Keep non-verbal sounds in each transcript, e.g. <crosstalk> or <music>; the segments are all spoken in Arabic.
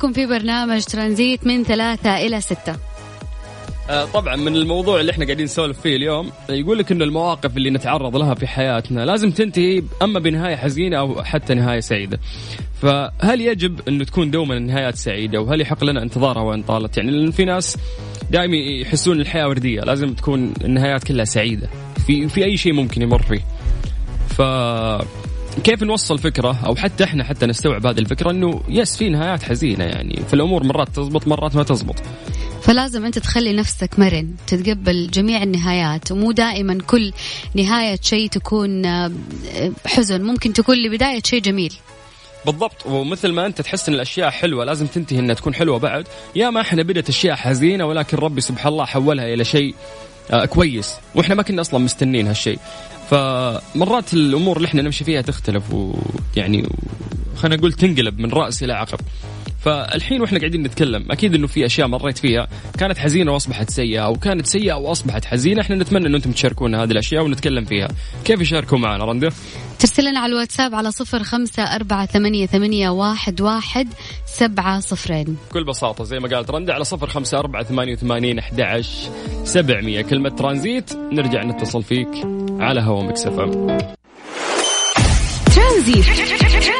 معاكم في برنامج ترانزيت من ثلاثة إلى ستة آه، طبعا من الموضوع اللي إحنا قاعدين نسولف فيه اليوم يقول لك إنه المواقف اللي نتعرض لها في حياتنا لازم تنتهي أما بنهاية حزينة أو حتى نهاية سعيدة. فهل يجب إنه تكون دوما النهايات سعيدة وهل يحق لنا انتظارها وان طالت؟ يعني لأن في ناس دائما يحسون الحياة وردية، لازم تكون النهايات كلها سعيدة في في أي شيء ممكن يمر فيه. ف كيف نوصل فكرة؟ أو حتى إحنا حتى نستوعب هذه الفكرة إنه يس في نهايات حزينة يعني. في الأمور مرات تزبط مرات ما تزبط. فلازم أنت تخلي نفسك مرن تتقبل جميع النهايات ومو دائما كل نهاية شيء تكون آه، حزن ممكن تكون لبداية شيء جميل. بالضبط. ومثل ما أنت تحس إن الأشياء حلوة لازم تنتهي إنها تكون حلوة بعد. يا ما إحنا بدت أشياء حزينة ولكن ربي سبحان الله حولها إلى شيء آه كويس. وإحنا ما كنا أصلا مستنين هالشيء. فمرات الأمور اللي إحنا نمشي فيها تختلف ويعني خلينا نقول تنقلب من رأس إلى عقب. فالحين وإحنا قاعدين نتكلم أكيد إنه في أشياء مريت فيها. كانت حزينة وأصبحت سيئة أو كانت سيئة وأصبحت حزينة. إحنا نتمنى إنه أنتم تشاركونا هذه الأشياء ونتكلم فيها. كيف يشاركوا معنا؟ رنده ترسل لنا على الواتساب على صفر خمسة أربعة ثمانية, ثمانية واحد, واحد سبعة صفرين. بكل بساطة زي ما قالت رندا على صفر خمسة أربعة ثمانية وثمانين أحد سبعمية. كلمة ترانزيت نرجع نتصل فيك على هوا Mix FM. ترانزيت.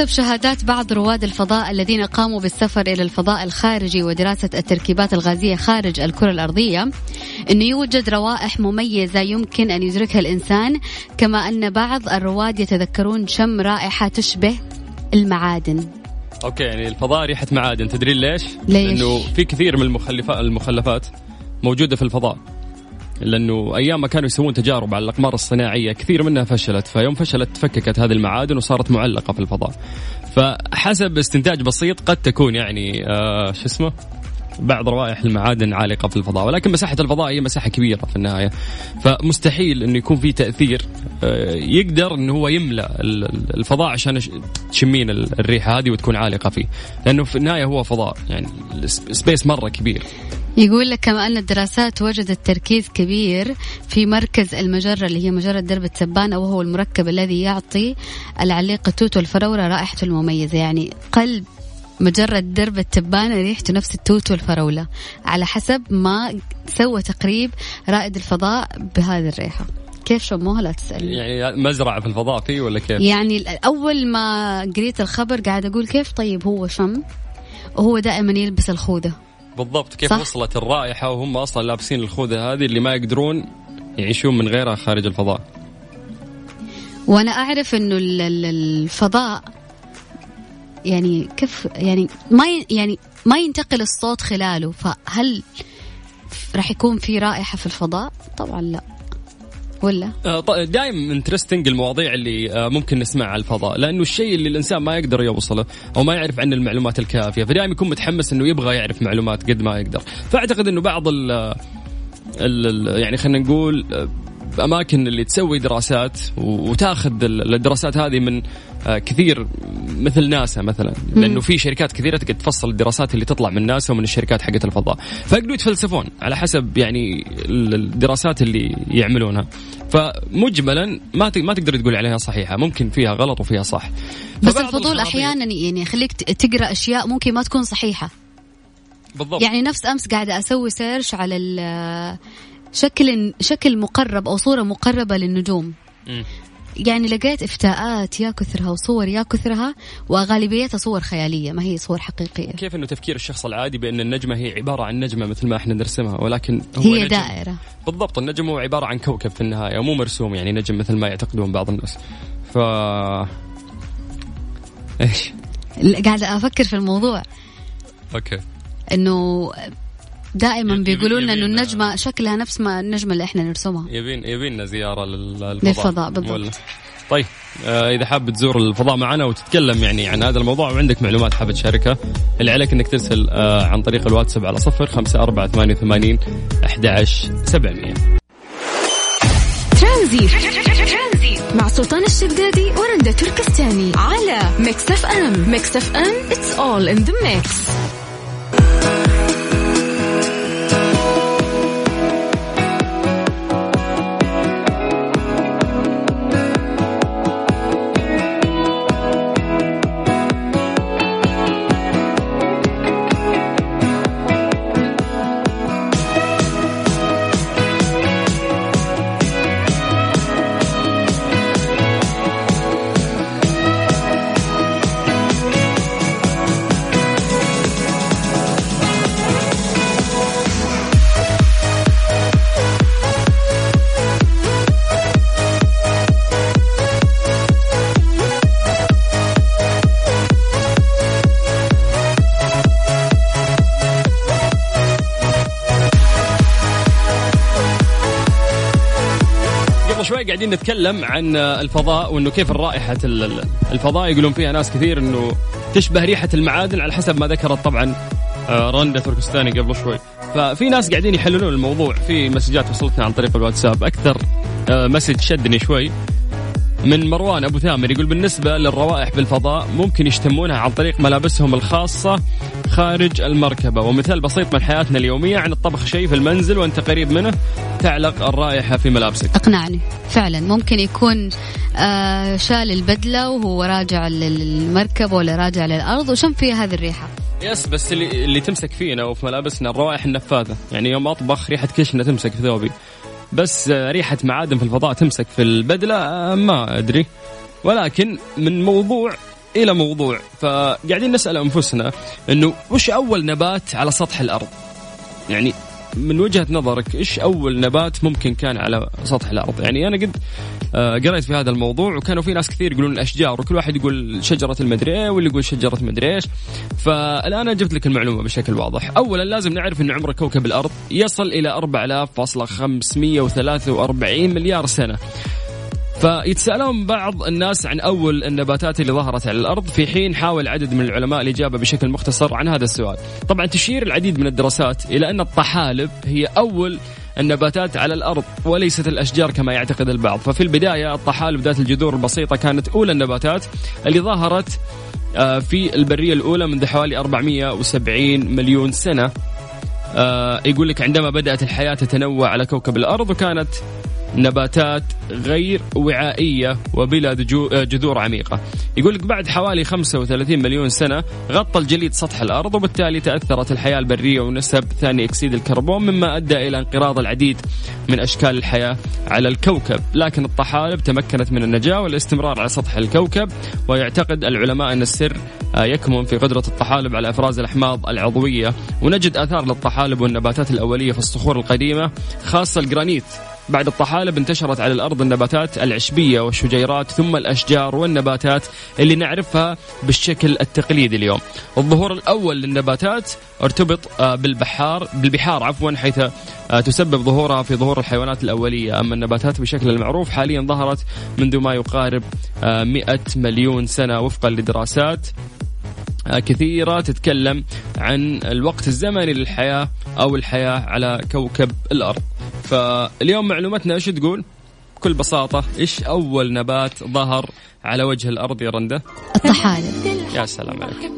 حسب شهادات بعض رواد الفضاء الذين قاموا بالسفر إلى الفضاء الخارجي ودراسة التركيبات الغازية خارج الكرة الأرضية أنه يوجد روائح مميزة يمكن أن يدركها الإنسان كما أن بعض الرواد يتذكرون شم رائحة تشبه المعادن أوكي يعني الفضاء ريحة معادن تدري ليش؟ ليش؟ لأنه في كثير من المخلفات المخلفات موجودة في الفضاء لأنه أيام ما كانوا يسوون تجارب على الأقمار الصناعية كثير منها فشلت. فيوم فشلت تفككت هذه المعادن وصارت معلقة في الفضاء. فحسب استنتاج بسيط قد تكون يعني آه شو اسمه؟ بعض روائح المعادن عالقة في الفضاء ولكن مساحة الفضاء هي مساحة كبيرة في النهاية. فمستحيل إنه يكون في تأثير آه، يقدر إنه هو يملأ ال- ال- الفضاء عشان تشمين ال- الريحة هذه وتكون عالقة فيه. لأنه في النهاية هو فضاء يعني السبيس مرة كبير. يقول لك كما أن الدراسات وجدت تركيز كبير في مركز المجرة اللي هي مجرة درب التبانة وهو المركب الذي يعطي العليق التوت والفراولة رائحته المميزة يعني قلب مجرة درب التبانة ريحته نفس التوت والفراولة على حسب ما سوى تقريب رائد الفضاء بهذه الريحة. كيف شموها؟ لا تسألني. يعني مزرعة في الفضاء فيه ولا كيف؟ يعني أول ما قريت الخبر قاعد أقول كيف؟ طيب هو شم؟ وهو دائما يلبس الخوذة. بالضبط كيف صح. وصلت الرائحة وهم أصلا لابسين الخوذة هذه اللي ما يقدرون يعيشون من غيرها خارج الفضاء؟ إنه ال- ال- الفضاء يعني كيف يعني ما يعني ما ينتقل الصوت خلاله فهل راح يكون في رائحة في الفضاء؟ طبعا لا. ولا؟ دائما انترستنج المواضيع اللي آه، ممكن نسمعها على الفضاء لأنه الشيء اللي الإنسان ما يقدر يوصله أو ما يعرف عنه المعلومات الكافية فدائما يكون متحمس إنه يبغى يعرف معلومات قد ما يقدر. فأعتقد إنه بعض ال ال- يعني خلينا نقول الأماكن اللي تسوي دراسات وتاخذ الدراسات هذه من آه، كثير مثل ناسا مثلا. لأنه في شركات كثيرة تقدر تفصل الدراسات اللي تطلع من ناسا ومن الشركات حقت الفضاء. فيقدروا يتفلسفون على حسب يعني الدراسات اللي يعملونها. فمجملا ما ما تقدر تقول عليها صحيحة. ممكن فيها غلط وفيها صح. بس الفضول أحيانا يعني يخليك تقرأ أشياء ممكن ما تكون صحيحة. بالضبط. يعني نفس أمس قاعدة أسوي سيرش على شكل شكل مقرب أو صورة مقربة للنجوم. م. يعني لقيت افتاءات يا كثرها وصور يا كثرها وغالبيتها صور خيالية ما هي صور حقيقية. كيف إنه تفكير الشخص العادي بأن النجمة هي عبارة عن نجمة مثل ما إحنا نرسمها ولكن هو هي نجم. دائرة. بالضبط النجم هو عبارة عن كوكب في النهاية ومو مرسوم يعني نجم مثل ما يعتقدون بعض الناس. ف إيش؟ قاعدة أفكر في الموضوع. أوكي. إنه دائما بيقولوا لنا إنه النجمة شكلها نفس ما النجمة اللي إحنا نرسمها. يبين يبين لزياره للفضاء. للفضاء بالضبط. طيب آه إذا حاب تزور الفضاء معنا وتتكلم يعني عن هذا الموضوع وعندك معلومات حاب تشاركها اللي عليك إنك ترسل آه عن طريق الواتساب على صفر خمسة أربعة ثمانية وثمانين أحد سبعمية. ترانزيت. مع سلطان الشدادي ورندا تركستاني على Mix FM. Mix FM it's all in the mix. قاعدين نتكلم عن الفضاء وإنه كيف الرائحة الفضاء. يقولون فيها ناس كثير إنه تشبه ريحة المعادن على حسب ما ذكرت طبعا آه، رندا تركستاني قبل شوي. ففي ناس قاعدين يحللون الموضوع في مسجات وصلتنا عن طريق الواتساب. أكثر آه، مسج شدني شوي. من مروان أبو ثامر يقول بالنسبة للروائح بالفضاء ممكن يشتمونها عن طريق ملابسهم الخاصة خارج المركبة. ومثال بسيط من حياتنا اليومية عن الطبخ شيء في المنزل وأنت قريب منه تعلق الرائحة في ملابسك. اقنعني فعلا. ممكن يكون آه شال البدلة وهو راجع للمركبة ولا راجع للأرض وشم فيها هذه الريحة. يس بس اللي, اللي تمسك فينا وفي ملابسنا الروائح النفاذة. يعني يوم أطبخ ريحة كشنة تمسك في ثوبي. بس ريحة معادن في الفضاء تمسك في البدلة ما أدري. ولكن من موضوع إلى موضوع فقاعدين نسأل أنفسنا أنه وش أول نبات على سطح الأرض؟ يعني من وجهة نظرك إيش أول نبات ممكن كان على سطح الأرض؟ يعني أنا قد آه، قريت في هذا الموضوع وكانوا في ناس كثير يقولون الأشجار وكل واحد يقول شجرة المدري إيه واللي يقول شجرة مدري إيش. فالآن أنا جبت لك المعلومة بشكل واضح. اولا لازم نعرف إن عمر كوكب الأرض يصل إلى 4543 مليار سنة. فيتساءلون بعض الناس عن أول النباتات اللي ظهرت على الأرض. في حين حاول عدد من العلماء الإجابة بشكل مختصر عن هذا السؤال. طبعا تشير العديد من الدراسات إلى أن الطحالب هي أول النباتات على الأرض وليست الأشجار كما يعتقد البعض. ففي البداية الطحالب ذات الجذور البسيطة كانت أولى النباتات اللي ظهرت آه، في البرية الأولى منذ حوالي 470 مليون سنة. آه، يقول لك عندما بدأت الحياة تتنوع على كوكب الأرض وكانت نباتات غير وعائية وبلا جذور عميقة. يقول لك بعد حوالي 35 مليون سنة غطى الجليد سطح الأرض وبالتالي تأثرت الحياة البرية ونسب ثاني أكسيد الكربون مما أدى إلى انقراض العديد من أشكال الحياة على الكوكب. لكن الطحالب تمكنت من النجاة والاستمرار على سطح الكوكب ويعتقد العلماء أن السر آه، يكمن في قدرة الطحالب على إفراز الأحماض العضوية ونجد آثار للطحالب والنباتات الأولية في الصخور القديمة خاصة الجرانيت. بعد الطحالب انتشرت على الأرض النباتات العشبية والشجيرات ثم الأشجار والنباتات اللي نعرفها بالشكل التقليدي اليوم. الظهور الأول للنباتات ارتبط آه، بالبحار بالبحار عفوا حيث آه، تسبب ظهورها في ظهور الحيوانات الأولية. أما النباتات بشكل المعروف حاليا ظهرت منذ ما يقارب 100 آه، مليون سنة وفقا لدراسات كثيرة تتكلم عن الوقت الزمني للحياة أو الحياة على كوكب الأرض. فاليوم معلوماتنا إيش تقول؟ بكل بساطة إيش أول نبات ظهر على وجه الأرض يا رندة الطحالب. يا سلام عليك.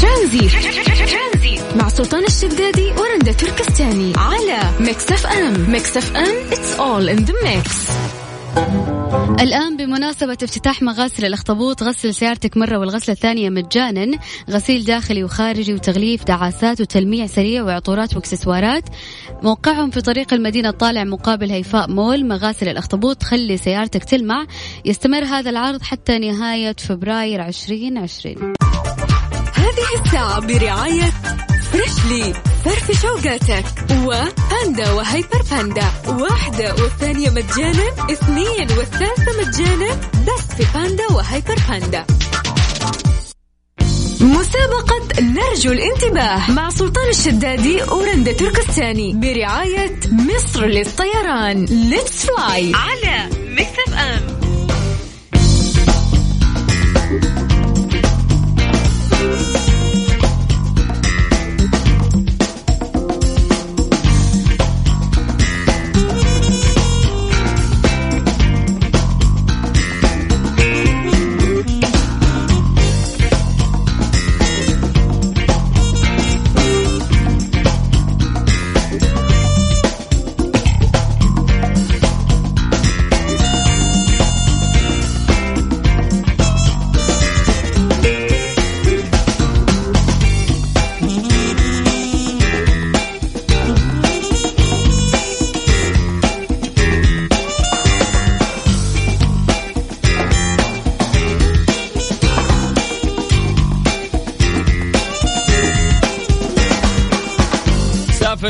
ترانزي مع سلطان الشدادي ورندا تركستاني على Mix FM. Mix FM it's all in the mix. الآن بمناسبة افتتاح مغاسل الأخطبوط غسل سيارتك مرة والغسلة الثانية مجانا. غسيل داخلي وخارجي وتغليف دعاسات وتلميع سريع وعطورات وإكسسوارات. موقعهم في طريق المدينة الطالع مقابل هيفاء مول. مغاسل الأخطبوط خلي سيارتك تلمع. يستمر هذا العرض حتى نهاية فبراير 2020 هذه الساعة برعاية Freshly فرفش أوقاتك وباندا وهيبر باندا. واحدة والثانية مجانا اثنين والثالثة مجانا بس في باندا وهيبر باندا. مسابقة نرجو الانتباه مع سلطان الشدادي ورندا تركستاني برعاية مصر للطيران. Let's fly على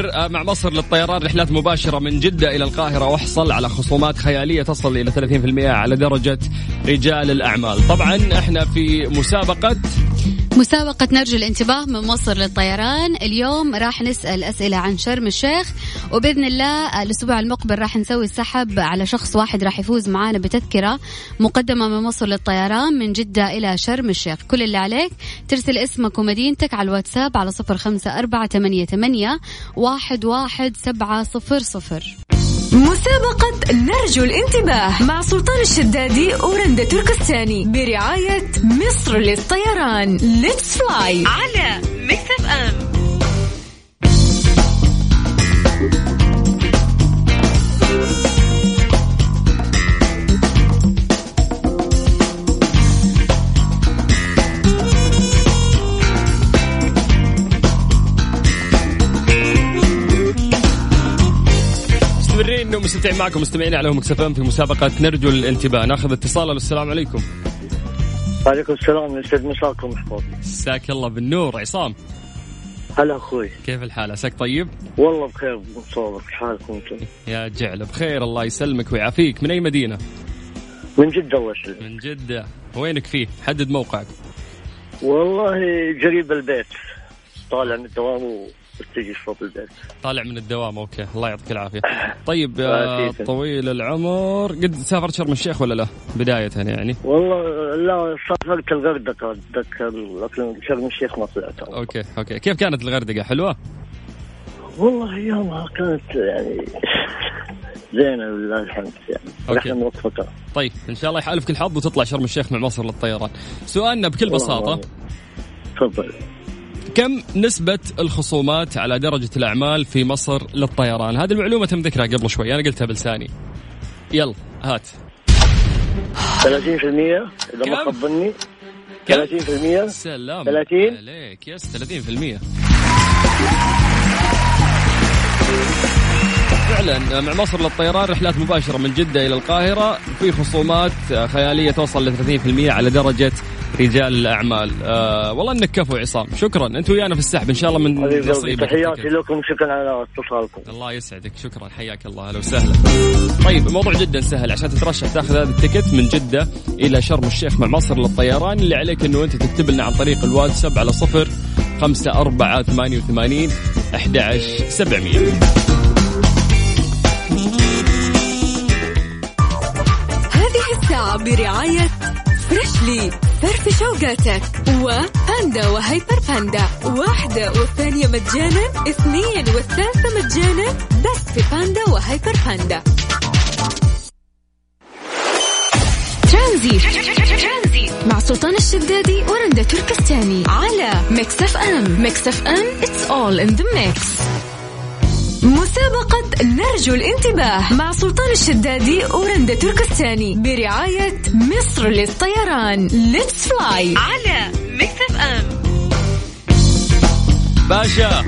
سافر آه، مع مصر للطيران رحلات مباشرة من جدة إلى القاهرة واحصل على خصومات خيالية تصل إلى 30% على درجة رجال الأعمال. طبعا إحنا في مسابقة مسابقة نرجو الانتباه من مصر للطيران. اليوم راح نسأل أسئلة عن شرم الشيخ وبإذن الله الأسبوع المقبل راح نسوي سحب على شخص واحد راح يفوز معانا بتذكرة مقدمة من مصر للطيران من جدة إلى شرم الشيخ. كل اللي عليك ترسل اسمك ومدينتك على الواتساب على صفر خمسة أربعة ثمانية واحد, واحد سبعة صفر صفر. مسابقة نرجو الانتباه مع سلطان الشدادي ورندا تركستاني برعاية مصر للطيران. Let's fly على Mix FM مستمرين ومستمتعين معكم مستمعين على مكسفين في مسابقة نرجو الانتباه. ناخذ اتصال السلام عليكم. وعليكم السلام يسعد مساكم محفوظ مساك الله بالنور. عصام. هلا أخوي. كيف الحال؟ عساك طيب؟ والله بخير مصورك كيف حالكم أنتم؟ يا جعل بخير الله يسلمك ويعافيك. من أي مدينة؟ من جدة الله يسلمك. من جدة. وينك فيه؟ حدد موقعك. والله قريب البيت. طالع من الدوام فوق البيت طالع من الدوام okay. الله يعطيك العافية. <laughs> طيب يا عافيتك. طويل العمر. قد سافرت شرم الشيخ ولا لا؟ بداية يعني. والله لا سافرت الغردقة. أتذكر لكن شرم الشيخ ما طلعت. okay okay. كيف كانت الغردقة؟ حلوة؟ والله ايامها كانت يعني زينة لله الحمد يعني. okay. طيب إن شاء الله يحالفك الحظ وتطلع شرم الشيخ مع مصر للطيران. سؤالنا بكل بساطة. تفضل. كم نسبة الخصومات على درجة الأعمال في مصر للطيران؟ هذه المعلومة تم ذكرها قبل شوي، أنا قلتها بلساني. يلا هات. 30% إذا ما؟ خاب ظني كم؟ 30% سلام 30 عليك يس 30% فعلا مع مصر للطيران رحلات مباشرة من جدة إلى القاهرة في خصومات خيالية توصل ل 30% على درجة رجال الأعمال. آه والله إنك كفو يا عصام. شكرا. أنت ويانا في السحب. إن شاء الله من نصيبك. تحياتي التكت. لكم. شكرا على اتصالكم. الله يسعدك. شكرا. حياك الله. أهلا وسهلا. طيب الموضوع جدا سهل. عشان تترشح تأخذ هذا التيكت من جدة إلى شرم الشيخ مع مصر للطيران. اللي عليك أنه أنت تكتب لنا عن طريق الواتساب على صفر خمسة أربعة ثمانية وثمانين أحد عشر سبعمية. هذه الساعة برعاية فريشلي فرفش اوقاتك وباندا وهيبر باندا. واحدة والثانية مجانا اثنين والثالثة مجانا. بس في باندا وهيبر باندا. ترانزيت. مع سلطان الشدادي ورندا تركستاني. على ميكس اف ام. ميكس اف ام it's all in the mix. مسابقة نرجو الانتباه مع سلطان الشدادي ورندا تركستاني برعاية مصر للطيران. let's fly على ميكس اف ام باشا.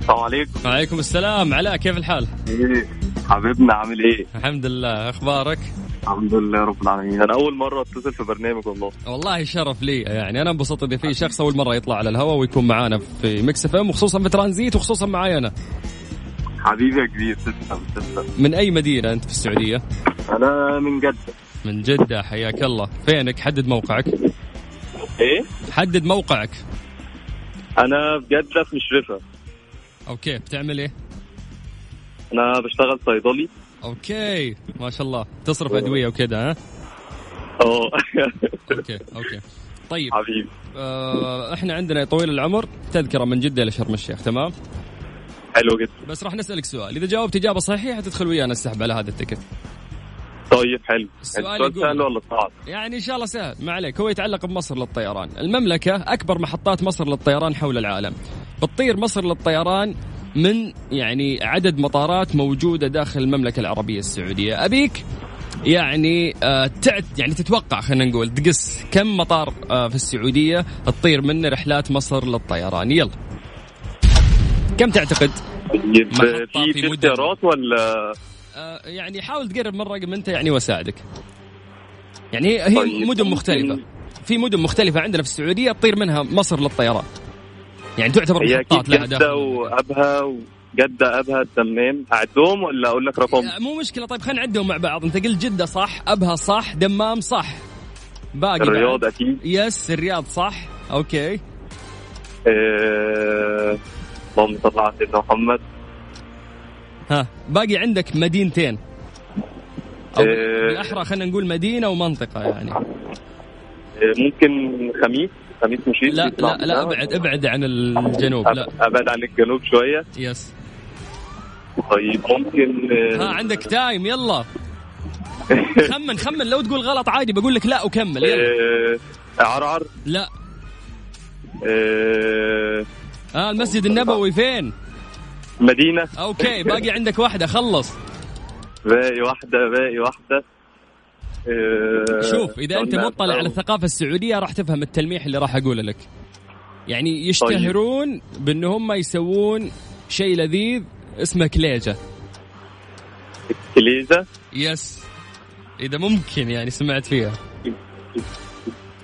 السلام عليكم. وعليكم السلام. علاء كيف الحال؟ إيه حبيبنا عامل إيه؟ الحمد لله. أخبارك؟ الحمد لله رب العالمين. أنا أول مرة أتصل في برنامج والله. والله شرف لي. يعني أنا انبسطت إذا في شخص أول مرة يطلع على الهواء ويكون معانا في مكس إف إم وخصوصا في ترانزيت وخصوصا معي أنا. حبيبي يا كبير تسلم تسلم. من أي مدينة أنت في السعودية؟ أنا من جدة. من جدة حياك الله. فينك؟ حدد موقعك. إيه؟ حدد موقعك. أنا في جدة في مشرفه okay بتعمل إيه؟ أنا بشتغل صيدلي. okay ما شاء الله. تصرف أدوية وكذا ها؟ آه okay okay. طيب. حبيبي آه إحنا عندنا طويل العمر تذكرة من جدة إلى شرم الشيخ تمام؟ حلو جدا. بس راح نسألك سؤال. إذا جاوبت إجابة صحيحة تدخل ويانا السحب على هذا التكت طيب حلو. السؤال سهل ولا صعب؟ يعني إن شاء الله سهل. ما عليك. هو يتعلق بمصر للطيران. المملكة أكبر محطات مصر للطيران حول العالم. بتطير مصر للطيران من يعني عدد مطارات موجودة داخل المملكة العربية السعودية. أبيك يعني آه تعت يعني تتوقع خلينا نقول تقص كم مطار آه في السعودية تطير منه رحلات مصر للطيران؟ يلا. كم تعتقد؟ في في. اختيارات ولا؟ آه يعني حاول تقرب من الرقم أنت يعني وأساعدك. يعني هي, طيب، مدن مختلفة. في مدن مختلفة عندنا في السعودية تطير منها مصر للطيران. يعني تعتبر محطات لها داخل المملكة. وأبها وجدة أبها الدمام اعدهم ولا أقول لك رقم؟ مو مشكلة. طيب خلينا نعدهم مع بعض. أنت قلت جدة صح أبها صح دمام صح. باقي الرياض بعد. أكيد. يس الرياض صح. okay. آه، اللهم صل على سيدنا محمد. ها باقي عندك مدينتين. أو آه. بالأحرى خلينا نقول مدينة ومنطقة يعني. آه، ممكن خميس؟ خميس مشيط لا لا لا ابعد ابعد عن الجنوب لا. أبعد عن الجنوب شوية. yes. طيب ممكن آه، ها عندك time يلا. <laughs> خمن خمن لو تقول غلط عادي بقول لك لا وكمل يلا. آه، عرعر لا. آه، آه المسجد النبوي فين؟ مدينة. أوكي باقي عندك واحدة خلص. باقي واحدة باقي واحدة. آه، شوف إذا أنت مطلع على الثقافة السعودية راح تفهم التلميح اللي راح أقوله لك. يعني يشتهرون بان هم يسوون شيء لذيذ اسمه كليجة. كليزه يس. إذا ممكن يعني سمعت فيها.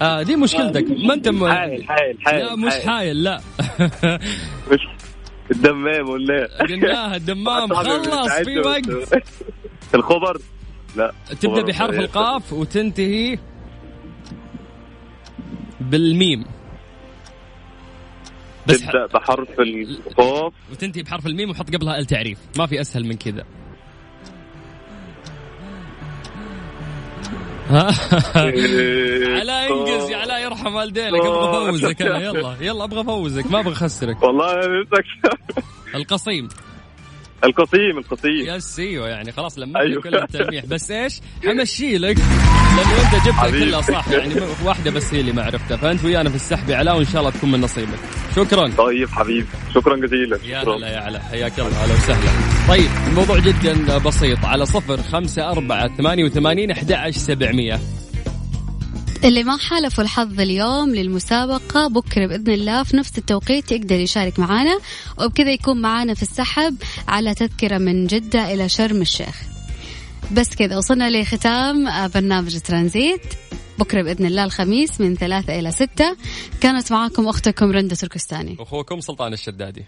آه دي مشكلتك ما أنت م... حايل حايل حايل لا مش حايل. لا. <laughs> مش الدمام ولا قلناها الدمام. <laughs> خلص في وقت. <laughs> الخبر؟ لا تبدأ بحرف إيه؟ القاف وتنتهي بالميم. بس. تبدأ بحرف القاف. وتنتهي بحرف الميم وحط قبلها ال تعريف. ما في أسهل من كذا. ها؟ علاء انجز يا علاء يرحم والدينك أبغى أفوزك أنا. يلا يلا أبغى أفوزك. ما أبغى أخسرك. والله القصيم. القصيم القصيم. يس أيوه يعني. خلاص لما. أيوه. كل التلميح. بس إيش؟ <laughs> حمشي لك. لأنه أنت جبتها. كلها صح. يعني <laughs> واحدة بس هي اللي ما عرفتها. فأنت ويانا في السحب يا علاء وإن شاء الله تكون من نصيبك. شكرا. طيب حبيبي. شكرا جزيلا. يا هلا يا علاء حياك الله. أهلا وسهلا. طيب الموضوع جدا بسيط. على صفر خمسة أربعة ثمانية وثمانين أحد عشر سبعمية. اللي ما حالفوا الحظ اليوم للمسابقة بكرة بإذن الله في نفس التوقيت يقدر يشارك معنا وبكذا يكون معنا في السحب على تذكرة من جدة إلى شرم الشيخ. بس كذا وصلنا لختام برنامج ترانزيت. بكرة بإذن الله الخميس من ثلاثة إلى ستة. كانت معاكم أختكم رندة تركستاني. أخوكم سلطان الشدادي.